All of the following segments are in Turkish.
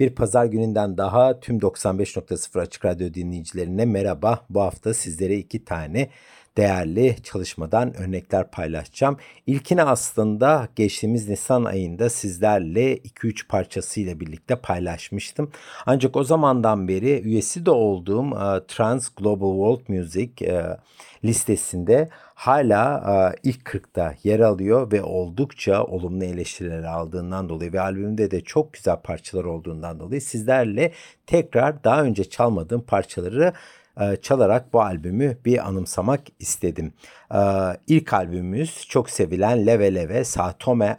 Bir pazar gününden daha tüm 95.0 Açık Radyo dinleyicilerine merhaba. Bu hafta sizlere iki tane değerli çalışmadan örnekler paylaşacağım. İlkini aslında geçtiğimiz Nisan ayında sizlerle 2-3 parçasıyla birlikte paylaşmıştım. Ancak o zamandan beri üyesi de olduğum e, Trans Global World Music e, listesinde hala e, ilk 40'ta yer alıyor ve oldukça olumlu eleştiriler aldığından dolayı ve albümde de çok güzel parçalar olduğundan dolayı sizlerle tekrar daha önce çalmadığım parçaları e, çalarak bu albümü bir anımsamak istedim. E, ilk albümümüz çok sevilen Leve Leve Sao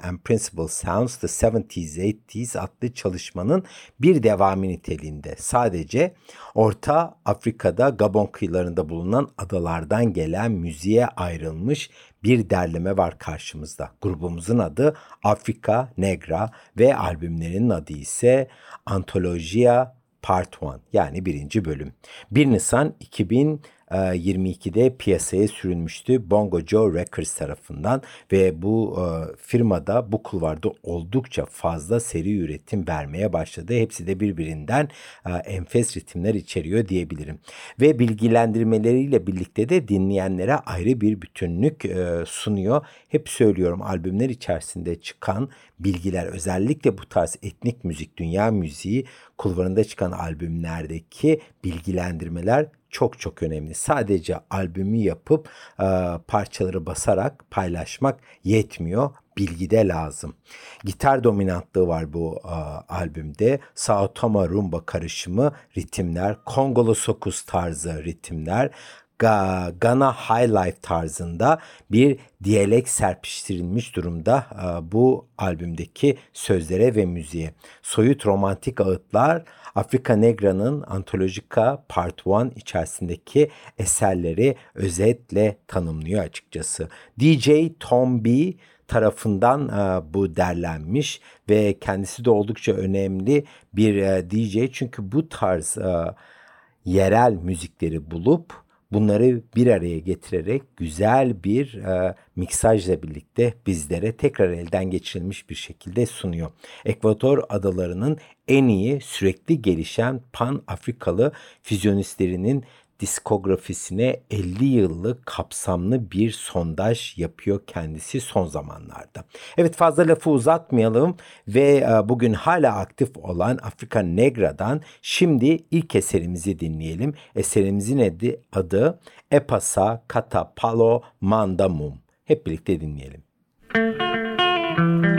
and Principle Sounds The 70s 80s adlı çalışmanın bir devamı niteliğinde. Sadece Orta Afrika'da Gabon kıyılarında bulunan adalardan gelen müziğe ayrılmış bir derleme var karşımızda. Grubumuzun adı Afrika Negra ve albümlerinin adı ise Antologia Part 1 yani birinci bölüm. 1 Nisan 2000 22'de e, piyasaya sürülmüştü Bongo Joe Records tarafından ve bu e, firmada bu kulvarda oldukça fazla seri üretim vermeye başladı. Hepsi de birbirinden e, enfes ritimler içeriyor diyebilirim. Ve bilgilendirmeleriyle birlikte de dinleyenlere ayrı bir bütünlük sunuyor. Hep söylüyorum albümler içerisinde çıkan bilgiler özellikle bu tarz etnik müzik, dünya müziği kulvarında çıkan albümlerdeki bilgilendirmeler çok çok önemli. Sadece albümü yapıp e, parçaları basarak paylaşmak yetmiyor. Bilgi de lazım. Gitar dominantlığı var bu e, albümde. Sao Toma rumba karışımı ritimler, Kongolo sokus tarzı ritimler, Ghana High Life tarzında bir diyalek serpiştirilmiş durumda e, bu albümdeki sözlere ve müziğe. Soyut romantik ağıtlar Afrika Negra'nın Antolojika Part 1 içerisindeki eserleri özetle tanımlıyor açıkçası. DJ Tom B tarafından e, bu derlenmiş ve kendisi de oldukça önemli bir e, DJ çünkü bu tarz yerel müzikleri bulup bunları bir araya getirerek güzel bir e, miksajla birlikte bizlere tekrar elden geçirilmiş bir şekilde sunuyor. Ekvator adalarının en iyi sürekli gelişen Pan Afrikalı füzyonistlerinin diskografisine 50 yıllık kapsamlı bir sondaj yapıyor kendisi son zamanlarda. Evet fazla lafı uzatmayalım ve e, bugün hala aktif olan Afrika Negra'dan şimdi ilk eserimizi dinleyelim. Eserimizin adı, Epasa Kata Palo Mandamum. Hep birlikte dinleyelim. Müzik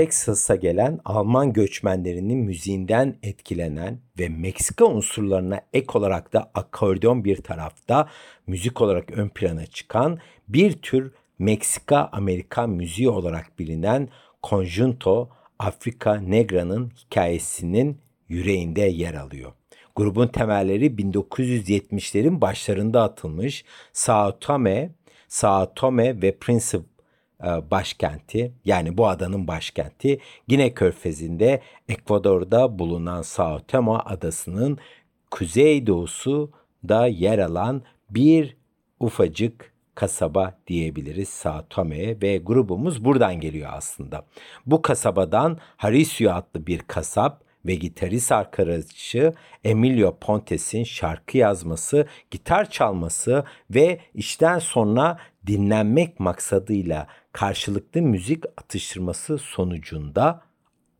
Texas'a gelen Alman göçmenlerinin müziğinden etkilenen ve Meksika unsurlarına ek olarak da akordeon bir tarafta müzik olarak ön plana çıkan bir tür Meksika-Amerikan müziği olarak bilinen Conjunto Afrika Negra'nın hikayesinin yüreğinde yer alıyor. Grubun temelleri 1970'lerin başlarında atılmış Sao Tome, Sao Tome ve Principe başkenti yani bu adanın başkenti Gine Körfezi'nde Ekvador'da bulunan Sao Tome adasının kuzeydoğusu da yer alan bir ufacık kasaba diyebiliriz Sao Tome'ye ve grubumuz buradan geliyor aslında. Bu kasabadan Harisio adlı bir kasap ve gitarist arkadaşı Emilio Pontes'in şarkı yazması, gitar çalması ve işten sonra dinlenmek maksadıyla karşılıklı müzik atıştırması sonucunda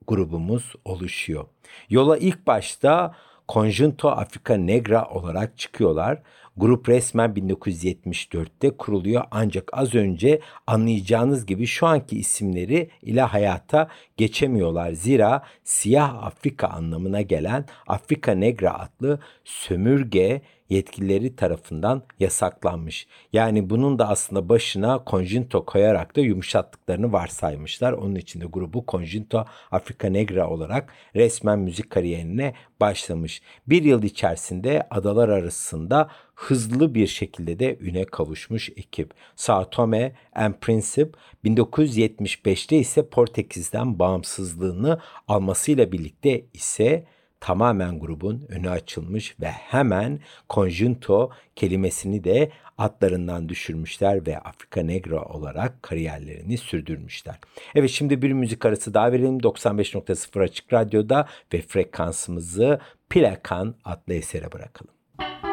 grubumuz oluşuyor. Yola ilk başta Conjunto Africa Negra olarak çıkıyorlar. Grup resmen 1974'te kuruluyor ancak az önce anlayacağınız gibi şu anki isimleri ile hayata geçemiyorlar. Zira siyah Afrika anlamına gelen Afrika Negra adlı sömürge yetkilileri tarafından yasaklanmış. Yani bunun da aslında başına Conjunto koyarak da yumuşattıklarını varsaymışlar. Onun için de grubu Conjunto Africa Negra olarak resmen müzik kariyerine başlamış. Bir yıl içerisinde adalar arasında hızlı bir şekilde de üne kavuşmuş ekip. Sao Tome and Principe 1975'te ise Portekiz'den bağımsızlığını almasıyla birlikte ise tamamen grubun önü açılmış ve hemen Conjunto kelimesini de atlarından düşürmüşler ve Afrika Negra olarak kariyerlerini sürdürmüşler. Evet şimdi bir müzik arası daha verelim 95.0 Açık Radyo'da ve frekansımızı Plakan adlı esere bırakalım. she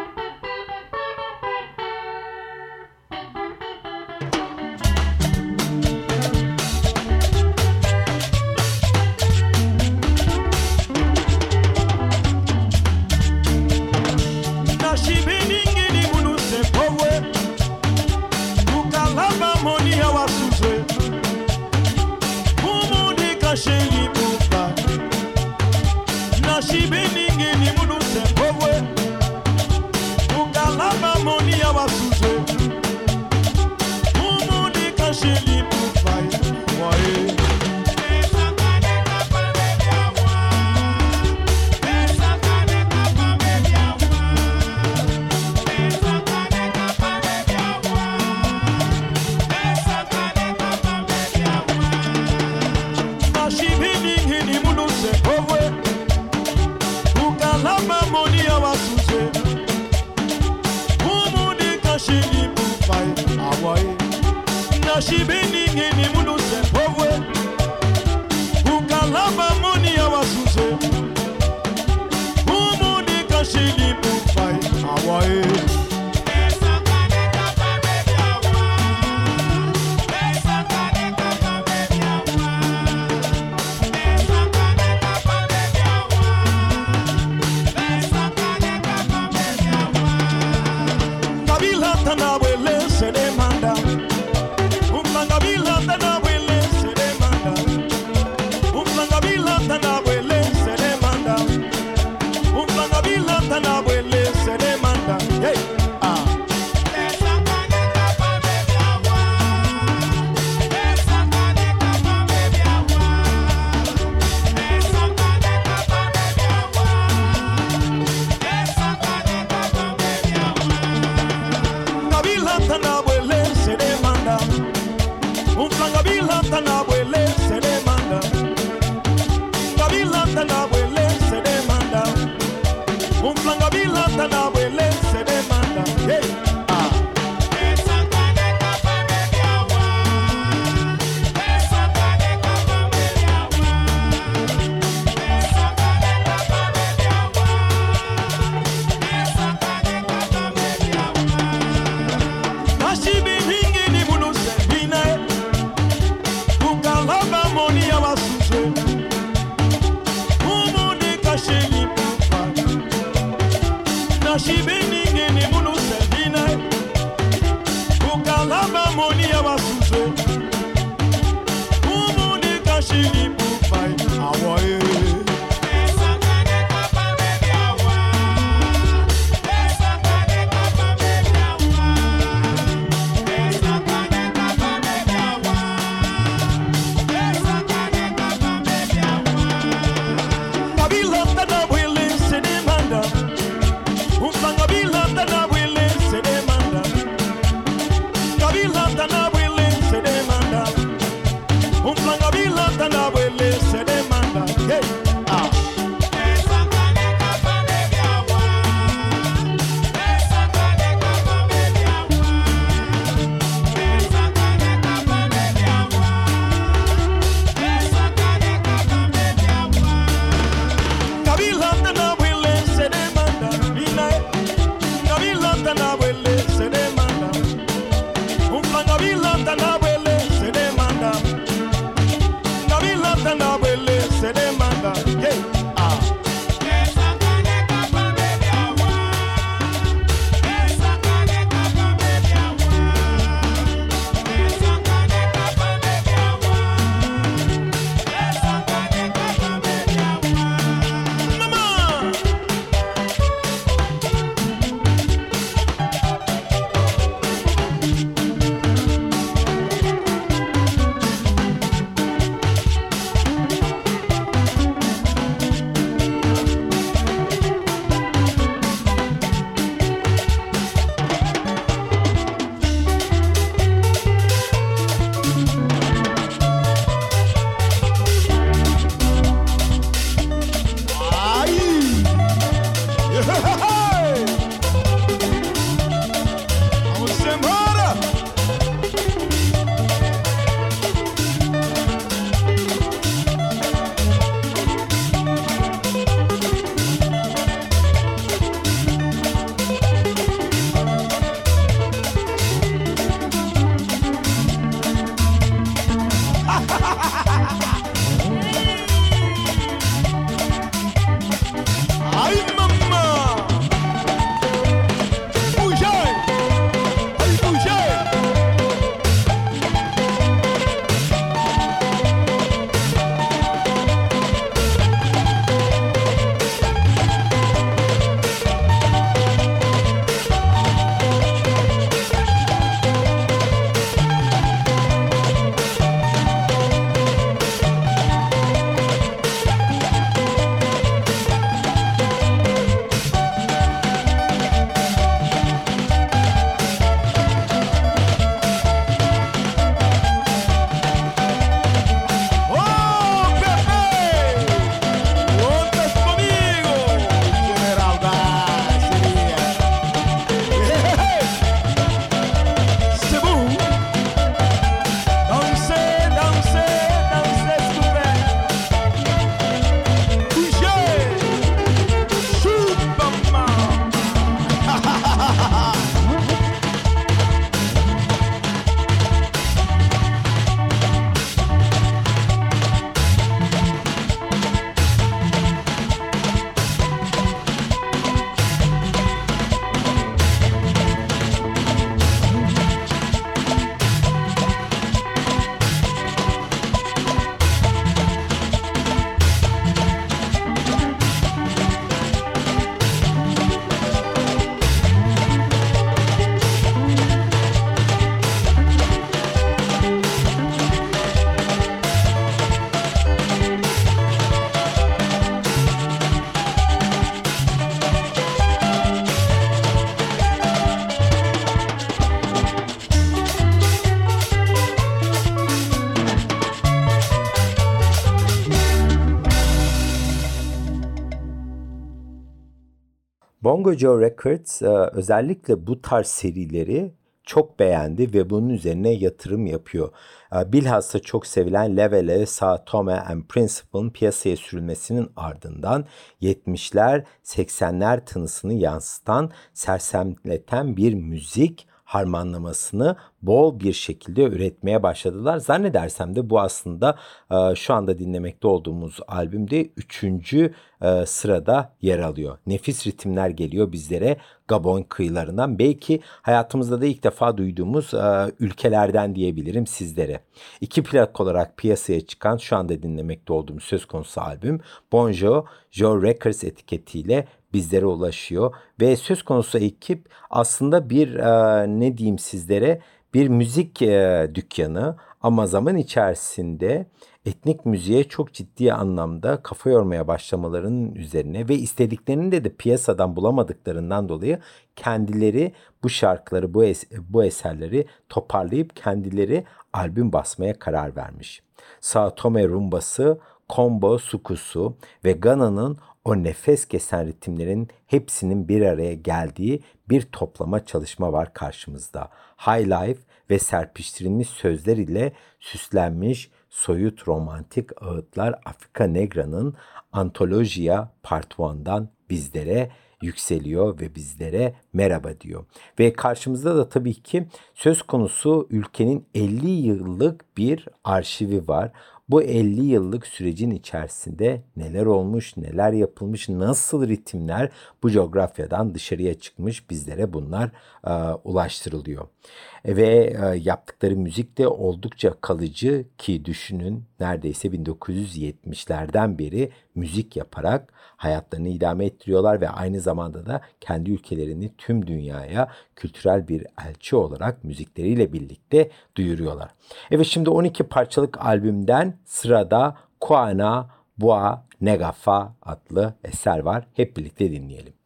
Bongo Joe Records e, özellikle bu tarz serileri çok beğendi ve bunun üzerine yatırım yapıyor. E, bilhassa çok sevilen Levele, Sao Tome and Principe'ın piyasaya sürülmesinin ardından 70'ler 80'ler tınısını yansıtan, sersemleten bir müzik harmanlamasını bol bir şekilde üretmeye başladılar. Zannedersem de bu aslında e, şu anda dinlemekte olduğumuz albümde üçüncü e, sırada yer alıyor. Nefis ritimler geliyor bizlere Gabon kıyılarından. Belki hayatımızda da ilk defa duyduğumuz e, ülkelerden diyebilirim sizlere. İki plak olarak piyasaya çıkan şu anda dinlemekte olduğumuz söz konusu albüm Bonjo Joe Records etiketiyle bizlere ulaşıyor ve söz konusu ekip aslında bir e, ne diyeyim sizlere bir müzik e, dükkanı ama zaman içerisinde etnik müziğe çok ciddi anlamda kafa yormaya başlamalarının üzerine ve istediklerini de de piyasadan bulamadıklarından dolayı kendileri bu şarkıları, bu, es bu eserleri toparlayıp kendileri albüm basmaya karar vermiş. Sao Tome Rumbası, Combo Sukusu ve Gana'nın o nefes kesen ritimlerin hepsinin bir araya geldiği bir toplama çalışma var karşımızda. High Life ve serpiştirilmiş sözler ile süslenmiş soyut romantik ağıtlar Afrika Negra'nın Antolojiya Part 1'dan bizlere yükseliyor ve bizlere merhaba diyor. Ve karşımızda da tabii ki söz konusu ülkenin 50 yıllık bir arşivi var. Bu 50 yıllık sürecin içerisinde neler olmuş, neler yapılmış, nasıl ritimler bu coğrafyadan dışarıya çıkmış bizlere bunlar e, ulaştırılıyor. E, ve e, yaptıkları müzik de oldukça kalıcı ki düşünün neredeyse 1970'lerden beri müzik yaparak hayatlarını idame ettiriyorlar ve aynı zamanda da kendi ülkelerini tüm dünyaya kültürel bir elçi olarak müzikleriyle birlikte duyuruyorlar. Evet şimdi 12 parçalık albümden sırada Kuana Boa Negafa adlı eser var. Hep birlikte dinleyelim.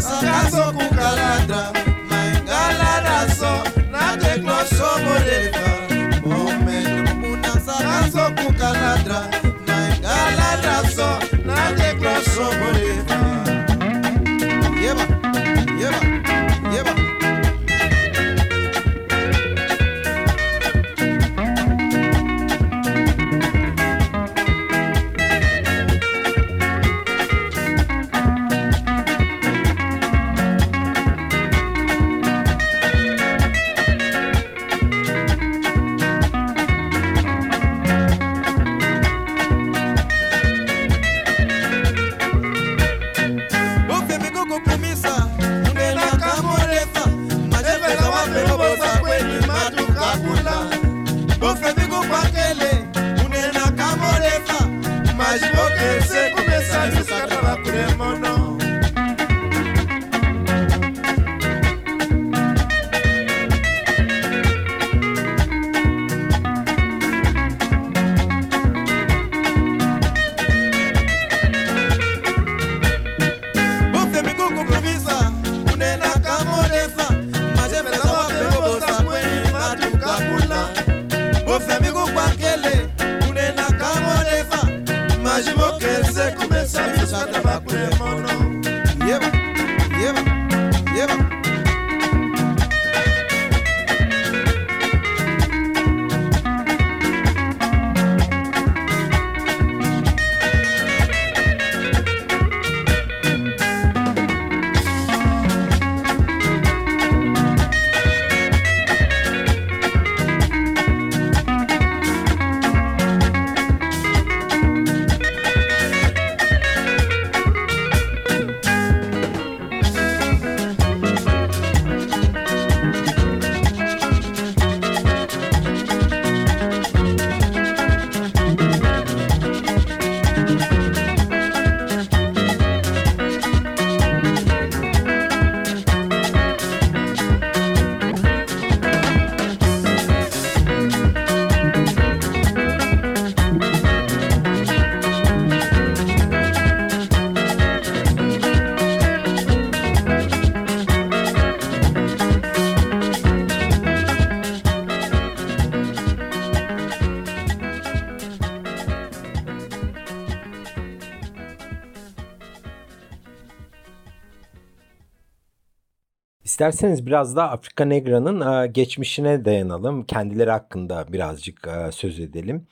Casou com İsterseniz biraz da Afrika Negra'nın e, geçmişine dayanalım. Kendileri hakkında birazcık e, söz edelim.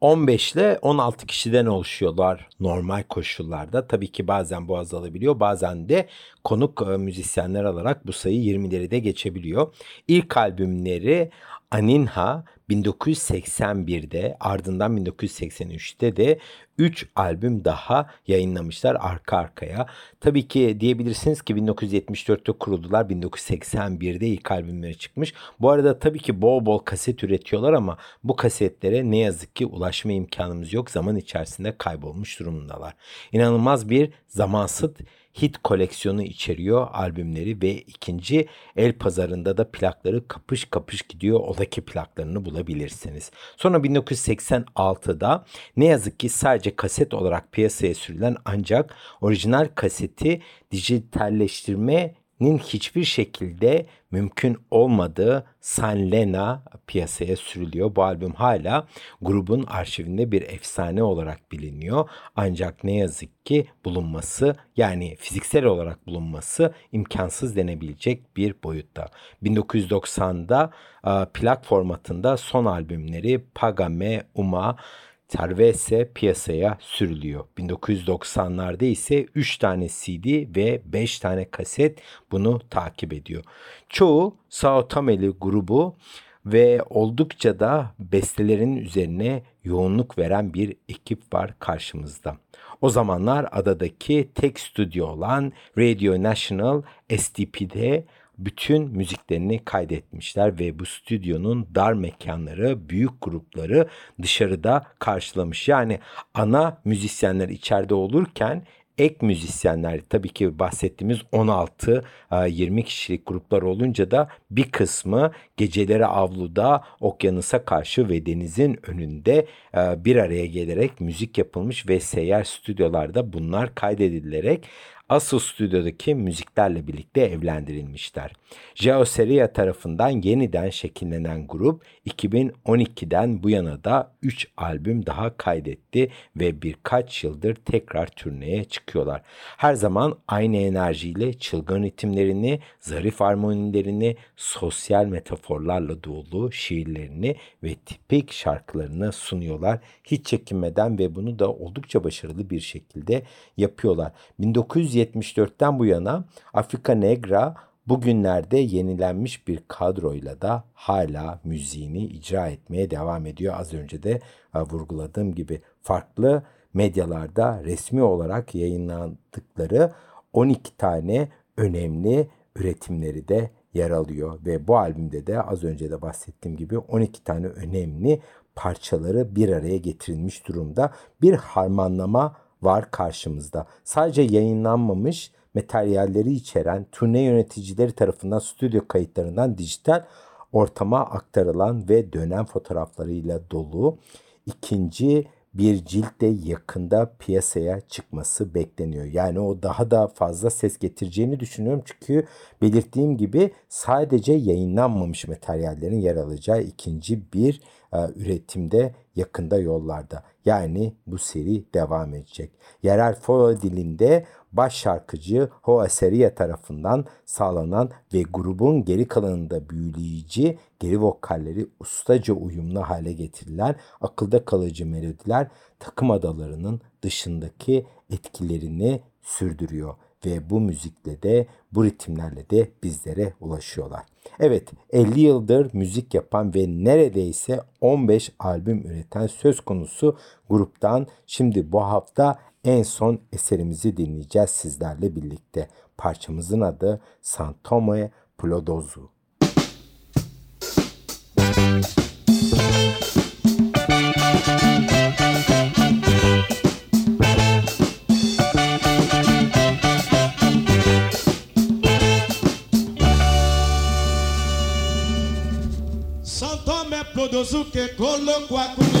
15 ile 16 kişiden oluşuyorlar normal koşullarda. Tabii ki bazen bu azalabiliyor. Bazen de konuk e, müzisyenler alarak bu sayı 20'leri de geçebiliyor. İlk albümleri Aninha 1981'de ardından 1983'te de 3 albüm daha yayınlamışlar arka arkaya. Tabii ki diyebilirsiniz ki 1974'te kuruldular. 1981'de ilk albümleri çıkmış. Bu arada tabii ki bol bol kaset üretiyorlar ama bu kasetlere ne yazık ki ulaşma imkanımız yok. Zaman içerisinde kaybolmuş durumdalar. İnanılmaz bir zamansız hit koleksiyonu içeriyor albümleri ve ikinci el pazarında da plakları kapış kapış gidiyor. Oradaki plaklarını bulabilirsiniz. Sonra 1986'da ne yazık ki sadece kaset olarak piyasaya sürülen ancak orijinal kaseti dijitalleştirme nin hiçbir şekilde mümkün olmadığı San Lena piyasaya sürülüyor. Bu albüm hala grubun arşivinde bir efsane olarak biliniyor. Ancak ne yazık ki bulunması yani fiziksel olarak bulunması imkansız denebilecek bir boyutta. 1990'da plak formatında son albümleri Pagame Uma Cervese piyasaya sürülüyor. 1990'larda ise 3 tane CD ve 5 tane kaset bunu takip ediyor. Çoğu Sao Tomeli grubu ve oldukça da bestelerin üzerine yoğunluk veren bir ekip var karşımızda. O zamanlar adadaki tek stüdyo olan Radio National STP'de bütün müziklerini kaydetmişler ve bu stüdyonun dar mekanları, büyük grupları dışarıda karşılamış. Yani ana müzisyenler içeride olurken ek müzisyenler tabii ki bahsettiğimiz 16-20 kişilik gruplar olunca da bir kısmı geceleri avluda okyanusa karşı ve denizin önünde bir araya gelerek müzik yapılmış ve seyyar stüdyolarda bunlar kaydedilerek asıl stüdyodaki müziklerle birlikte evlendirilmişler. Geoseria tarafından yeniden şekillenen grup 2012'den bu yana da 3 albüm daha kaydetti ve birkaç yıldır tekrar turneye çıkıyorlar. Her zaman aynı enerjiyle çılgın ritimlerini, zarif armonilerini, sosyal metaforlarla dolu şiirlerini ve tipik şarkılarını sunuyorlar. Hiç çekinmeden ve bunu da oldukça başarılı bir şekilde yapıyorlar. 1974'ten bu yana Afrika Negra bugünlerde yenilenmiş bir kadroyla da hala müziğini icra etmeye devam ediyor. Az önce de e, vurguladığım gibi farklı medyalarda resmi olarak yayınlandıkları 12 tane önemli üretimleri de yer alıyor ve bu albümde de az önce de bahsettiğim gibi 12 tane önemli parçaları bir araya getirilmiş durumda. Bir harmanlama var karşımızda. Sadece yayınlanmamış materyalleri içeren turne yöneticileri tarafından stüdyo kayıtlarından dijital ortama aktarılan ve dönem fotoğraflarıyla dolu ikinci bir ciltte yakında piyasaya çıkması bekleniyor. Yani o daha da fazla ses getireceğini düşünüyorum. Çünkü belirttiğim gibi sadece yayınlanmamış materyallerin yer alacağı ikinci bir e, üretimde yakında yollarda. Yani bu seri devam edecek. Yerel folklor dilinde baş şarkıcı Hoa Seria tarafından sağlanan ve grubun geri kalanında büyüleyici geri vokalleri ustaca uyumlu hale getirilen akılda kalıcı melodiler takım adalarının dışındaki etkilerini sürdürüyor ve bu müzikle de bu ritimlerle de bizlere ulaşıyorlar. Evet 50 yıldır müzik yapan ve neredeyse 15 albüm üreten söz konusu gruptan şimdi bu hafta en son eserimizi dinleyeceğiz sizlerle birlikte. Parçamızın adı Santome Plodozu. Santome Plodozu que colocou a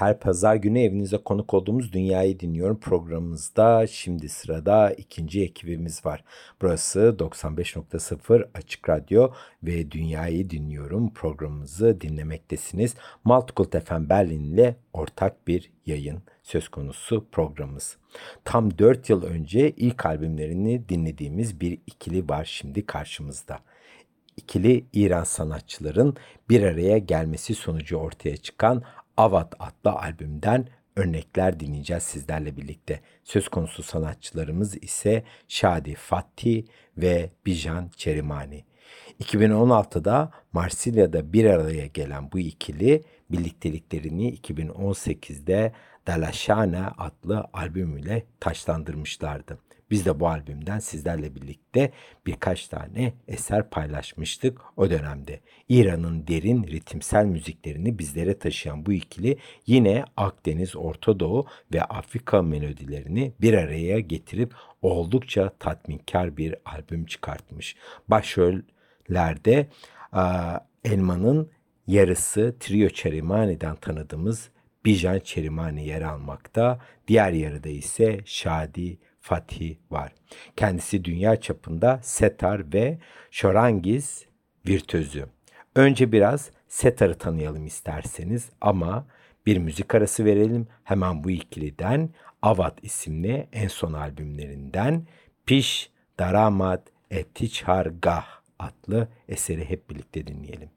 her pazar günü evinize konuk olduğumuz Dünyayı Dinliyorum programımızda şimdi sırada ikinci ekibimiz var. Burası 95.0 Açık Radyo ve Dünyayı Dinliyorum programımızı dinlemektesiniz. Multicult FM Berlin ile ortak bir yayın söz konusu programımız. Tam 4 yıl önce ilk albümlerini dinlediğimiz bir ikili var şimdi karşımızda ikili İran sanatçıların bir araya gelmesi sonucu ortaya çıkan Avat adlı albümden örnekler dinleyeceğiz sizlerle birlikte. Söz konusu sanatçılarımız ise Şadi Fatih ve Bijan Çerimani. 2016'da Marsilya'da bir araya gelen bu ikili birlikteliklerini 2018'de Dalaşana adlı albümüyle taşlandırmışlardı. Biz de bu albümden sizlerle birlikte birkaç tane eser paylaşmıştık o dönemde. İran'ın derin ritimsel müziklerini bizlere taşıyan bu ikili yine Akdeniz, Orta Doğu ve Afrika melodilerini bir araya getirip oldukça tatminkar bir albüm çıkartmış. Başrollerde Elman'ın yarısı Trio Çerimani'den tanıdığımız Bijan Çerimani yer almakta. Diğer yarıda ise Şadi Fatih var. Kendisi dünya çapında setar ve şorangiz virtüözü. Önce biraz setarı tanıyalım isterseniz ama bir müzik arası verelim. Hemen bu ikiliden Avat isimli en son albümlerinden Piş Daramat Etichar Gah adlı eseri hep birlikte dinleyelim.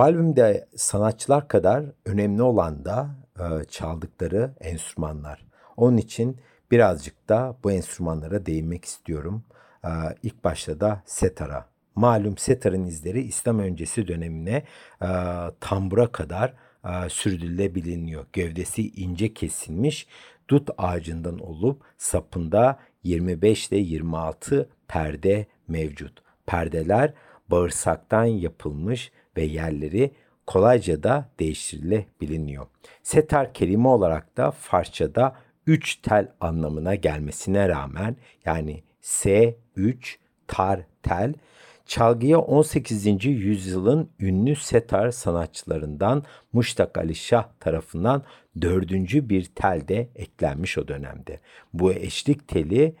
Bu albümde sanatçılar kadar önemli olan da e, çaldıkları enstrümanlar. Onun için birazcık da bu enstrümanlara değinmek istiyorum. E, ilk başta da setara. Malum setarın izleri İslam öncesi dönemine e, tambura kadar e, sürdürülebiliniyor. Gövdesi ince kesilmiş dut ağacından olup sapında 25 ile 26 perde mevcut. Perdeler bağırsaktan yapılmış ve yerleri kolayca da değiştirilebiliniyor. Setar kelime olarak da Farsçada 3 tel anlamına gelmesine rağmen yani S3 tar tel çalgıya 18. yüzyılın ünlü setar sanatçılarından Muştak Ali Şah tarafından dördüncü bir tel de eklenmiş o dönemde. Bu eşlik teli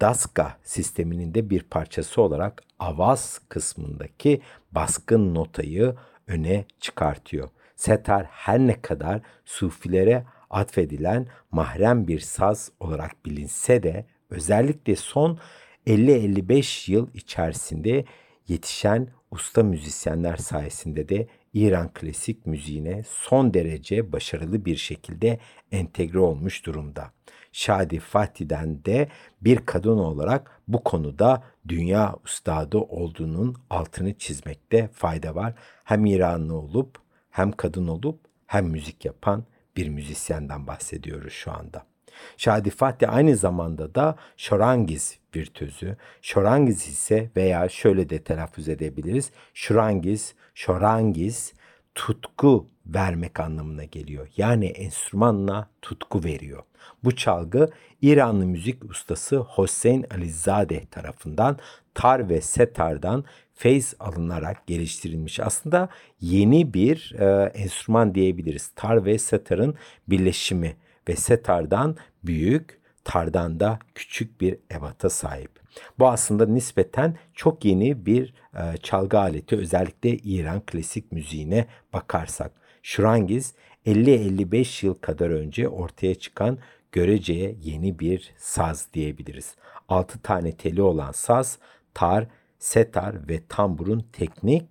Daska sisteminin de bir parçası olarak avaz kısmındaki baskın notayı öne çıkartıyor. Setar her ne kadar sufilere atfedilen mahrem bir saz olarak bilinse de özellikle son 50-55 yıl içerisinde yetişen usta müzisyenler sayesinde de İran klasik müziğine son derece başarılı bir şekilde entegre olmuş durumda. Şadi Fatih'den de bir kadın olarak bu konuda dünya ustadı olduğunun altını çizmekte fayda var. Hem İranlı olup hem kadın olup hem müzik yapan bir müzisyenden bahsediyoruz şu anda. Şadi Fatih aynı zamanda da Şorangiz virtüzü. Şorangiz ise veya şöyle de telaffuz edebiliriz. Şorangiz, Şorangiz tutku vermek anlamına geliyor. Yani enstrümanla tutku veriyor. Bu çalgı İranlı müzik ustası Hossein Alizadeh tarafından tar ve setardan feyz alınarak geliştirilmiş. Aslında yeni bir e, enstrüman diyebiliriz. Tar ve setarın birleşimi ve setardan büyük, tardan da küçük bir evata sahip. Bu aslında nispeten çok yeni bir e, çalgı aleti özellikle İran klasik müziğine bakarsak. Şurangiz 50-55 yıl kadar önce ortaya çıkan göreceye yeni bir saz diyebiliriz. 6 tane teli olan saz, tar, setar ve tamburun teknik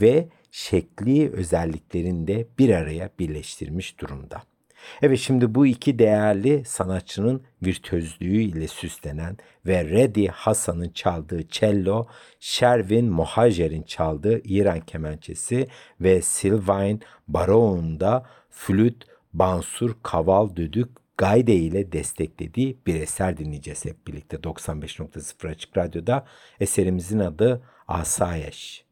ve şekli özelliklerinde bir araya birleştirmiş durumda. Evet şimdi bu iki değerli sanatçının virtüözlüğü ile süslenen ve Redi Hasan'ın çaldığı cello, Sherwin Mohajer'in çaldığı İran kemençesi ve Sylvain Baro'nun da flüt, bansur, kaval, düdük, gayde ile desteklediği bir eser dinleyeceğiz hep birlikte 95.0 Açık Radyo'da. Eserimizin adı Asayeş.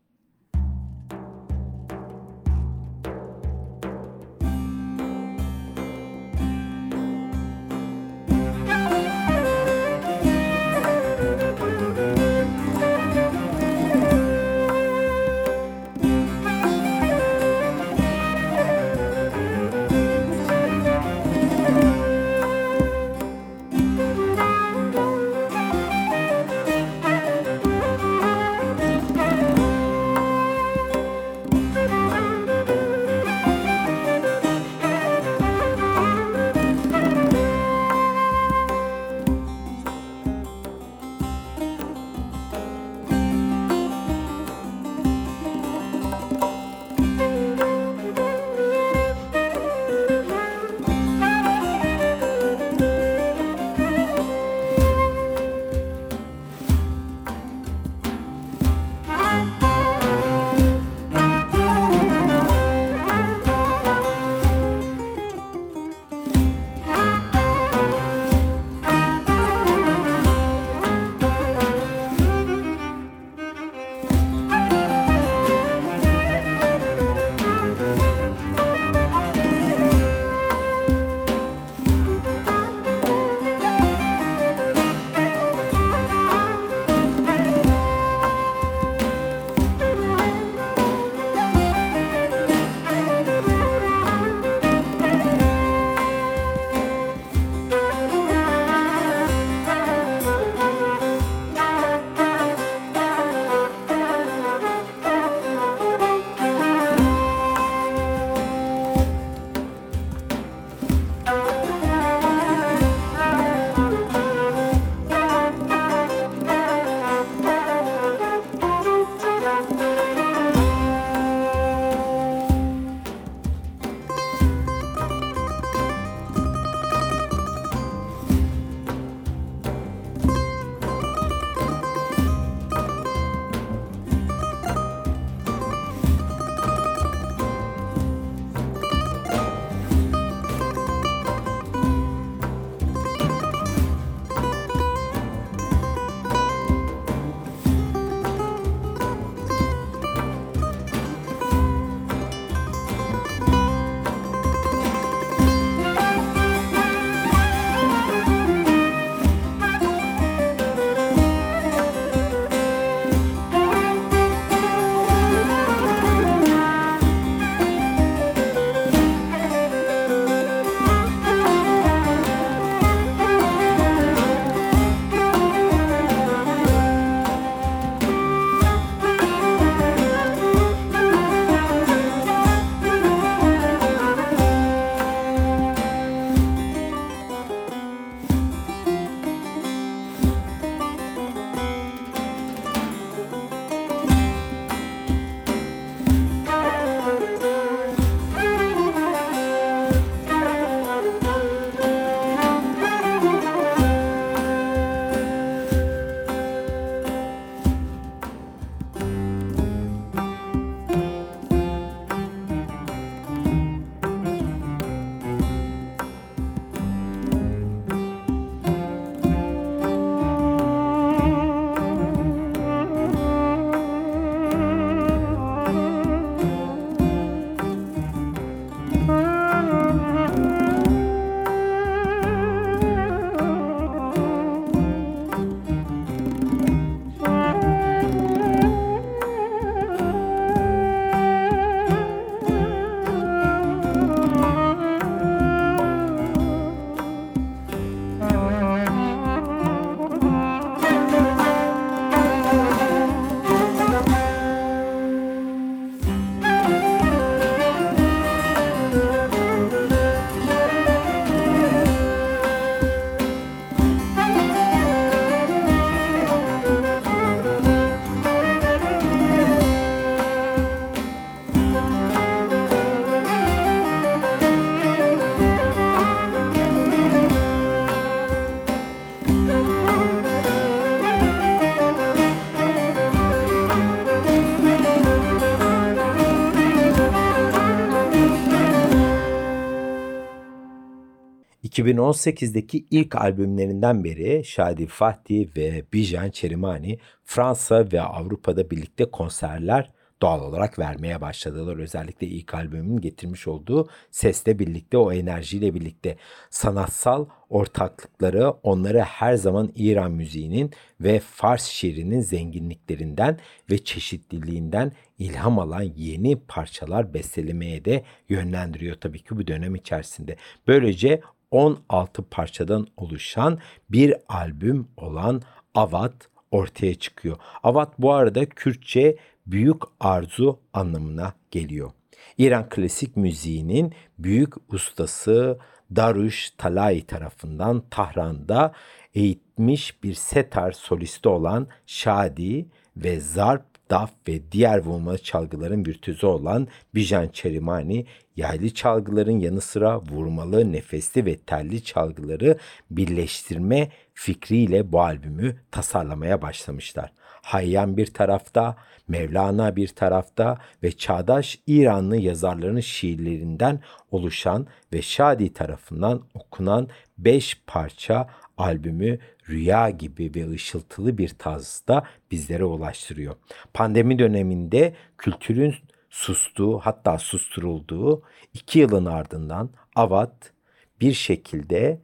2018'deki ilk albümlerinden beri Şadi Fatih ve Bijan Çerimani Fransa ve Avrupa'da birlikte konserler doğal olarak vermeye başladılar. Özellikle ilk albümün getirmiş olduğu sesle birlikte, o enerjiyle birlikte sanatsal ortaklıkları onları her zaman İran müziğinin ve Fars şiirinin zenginliklerinden ve çeşitliliğinden ilham alan yeni parçalar bestelemeye de yönlendiriyor tabii ki bu dönem içerisinde. Böylece 16 parçadan oluşan bir albüm olan Avat ortaya çıkıyor. Avat bu arada Kürtçe büyük arzu anlamına geliyor. İran klasik müziğinin büyük ustası Darush Talai tarafından Tahran'da eğitmiş bir setar solisti olan Şadi ve Zarp daf ve diğer vurmalı çalgıların virtüzü olan Bijan Çerimani, yaylı çalgıların yanı sıra vurmalı, nefesli ve telli çalgıları birleştirme fikriyle bu albümü tasarlamaya başlamışlar. Hayyan bir tarafta, Mevlana bir tarafta ve çağdaş İranlı yazarların şiirlerinden oluşan ve Şadi tarafından okunan beş parça albümü rüya gibi ve ışıltılı bir tarzda bizlere ulaştırıyor. Pandemi döneminde kültürün sustuğu hatta susturulduğu iki yılın ardından Avat bir şekilde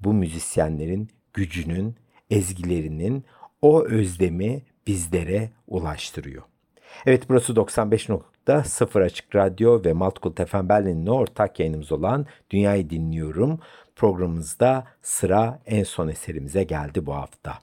bu müzisyenlerin gücünün, ezgilerinin o özlemi bizlere ulaştırıyor. Evet burası 95.0 Açık Radyo ve Maltkul Tefen Berlin'le ortak yayınımız olan Dünyayı Dinliyorum programımızda sıra en son eserimize geldi bu hafta.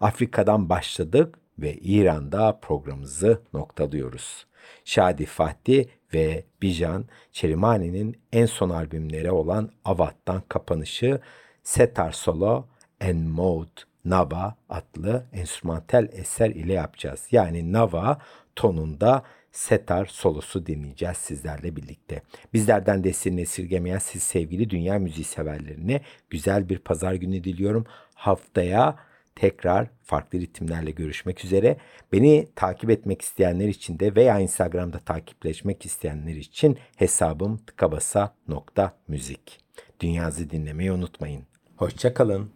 Afrika'dan başladık ve İran'da programımızı noktalıyoruz. Şadi Fatih ve Bijan Çerimani'nin en son albümleri olan Avat'tan kapanışı Setar Solo and Mode Nava adlı enstrümantal eser ile yapacağız. Yani Nava tonunda setar solosu dinleyeceğiz sizlerle birlikte. Bizlerden desteğini esirgemeyen siz sevgili dünya müziği severlerine güzel bir pazar günü diliyorum. Haftaya tekrar farklı ritimlerle görüşmek üzere. Beni takip etmek isteyenler için de veya Instagram'da takipleşmek isteyenler için hesabım tıkabasa.müzik. Dünyazı dinlemeyi unutmayın. Hoşçakalın.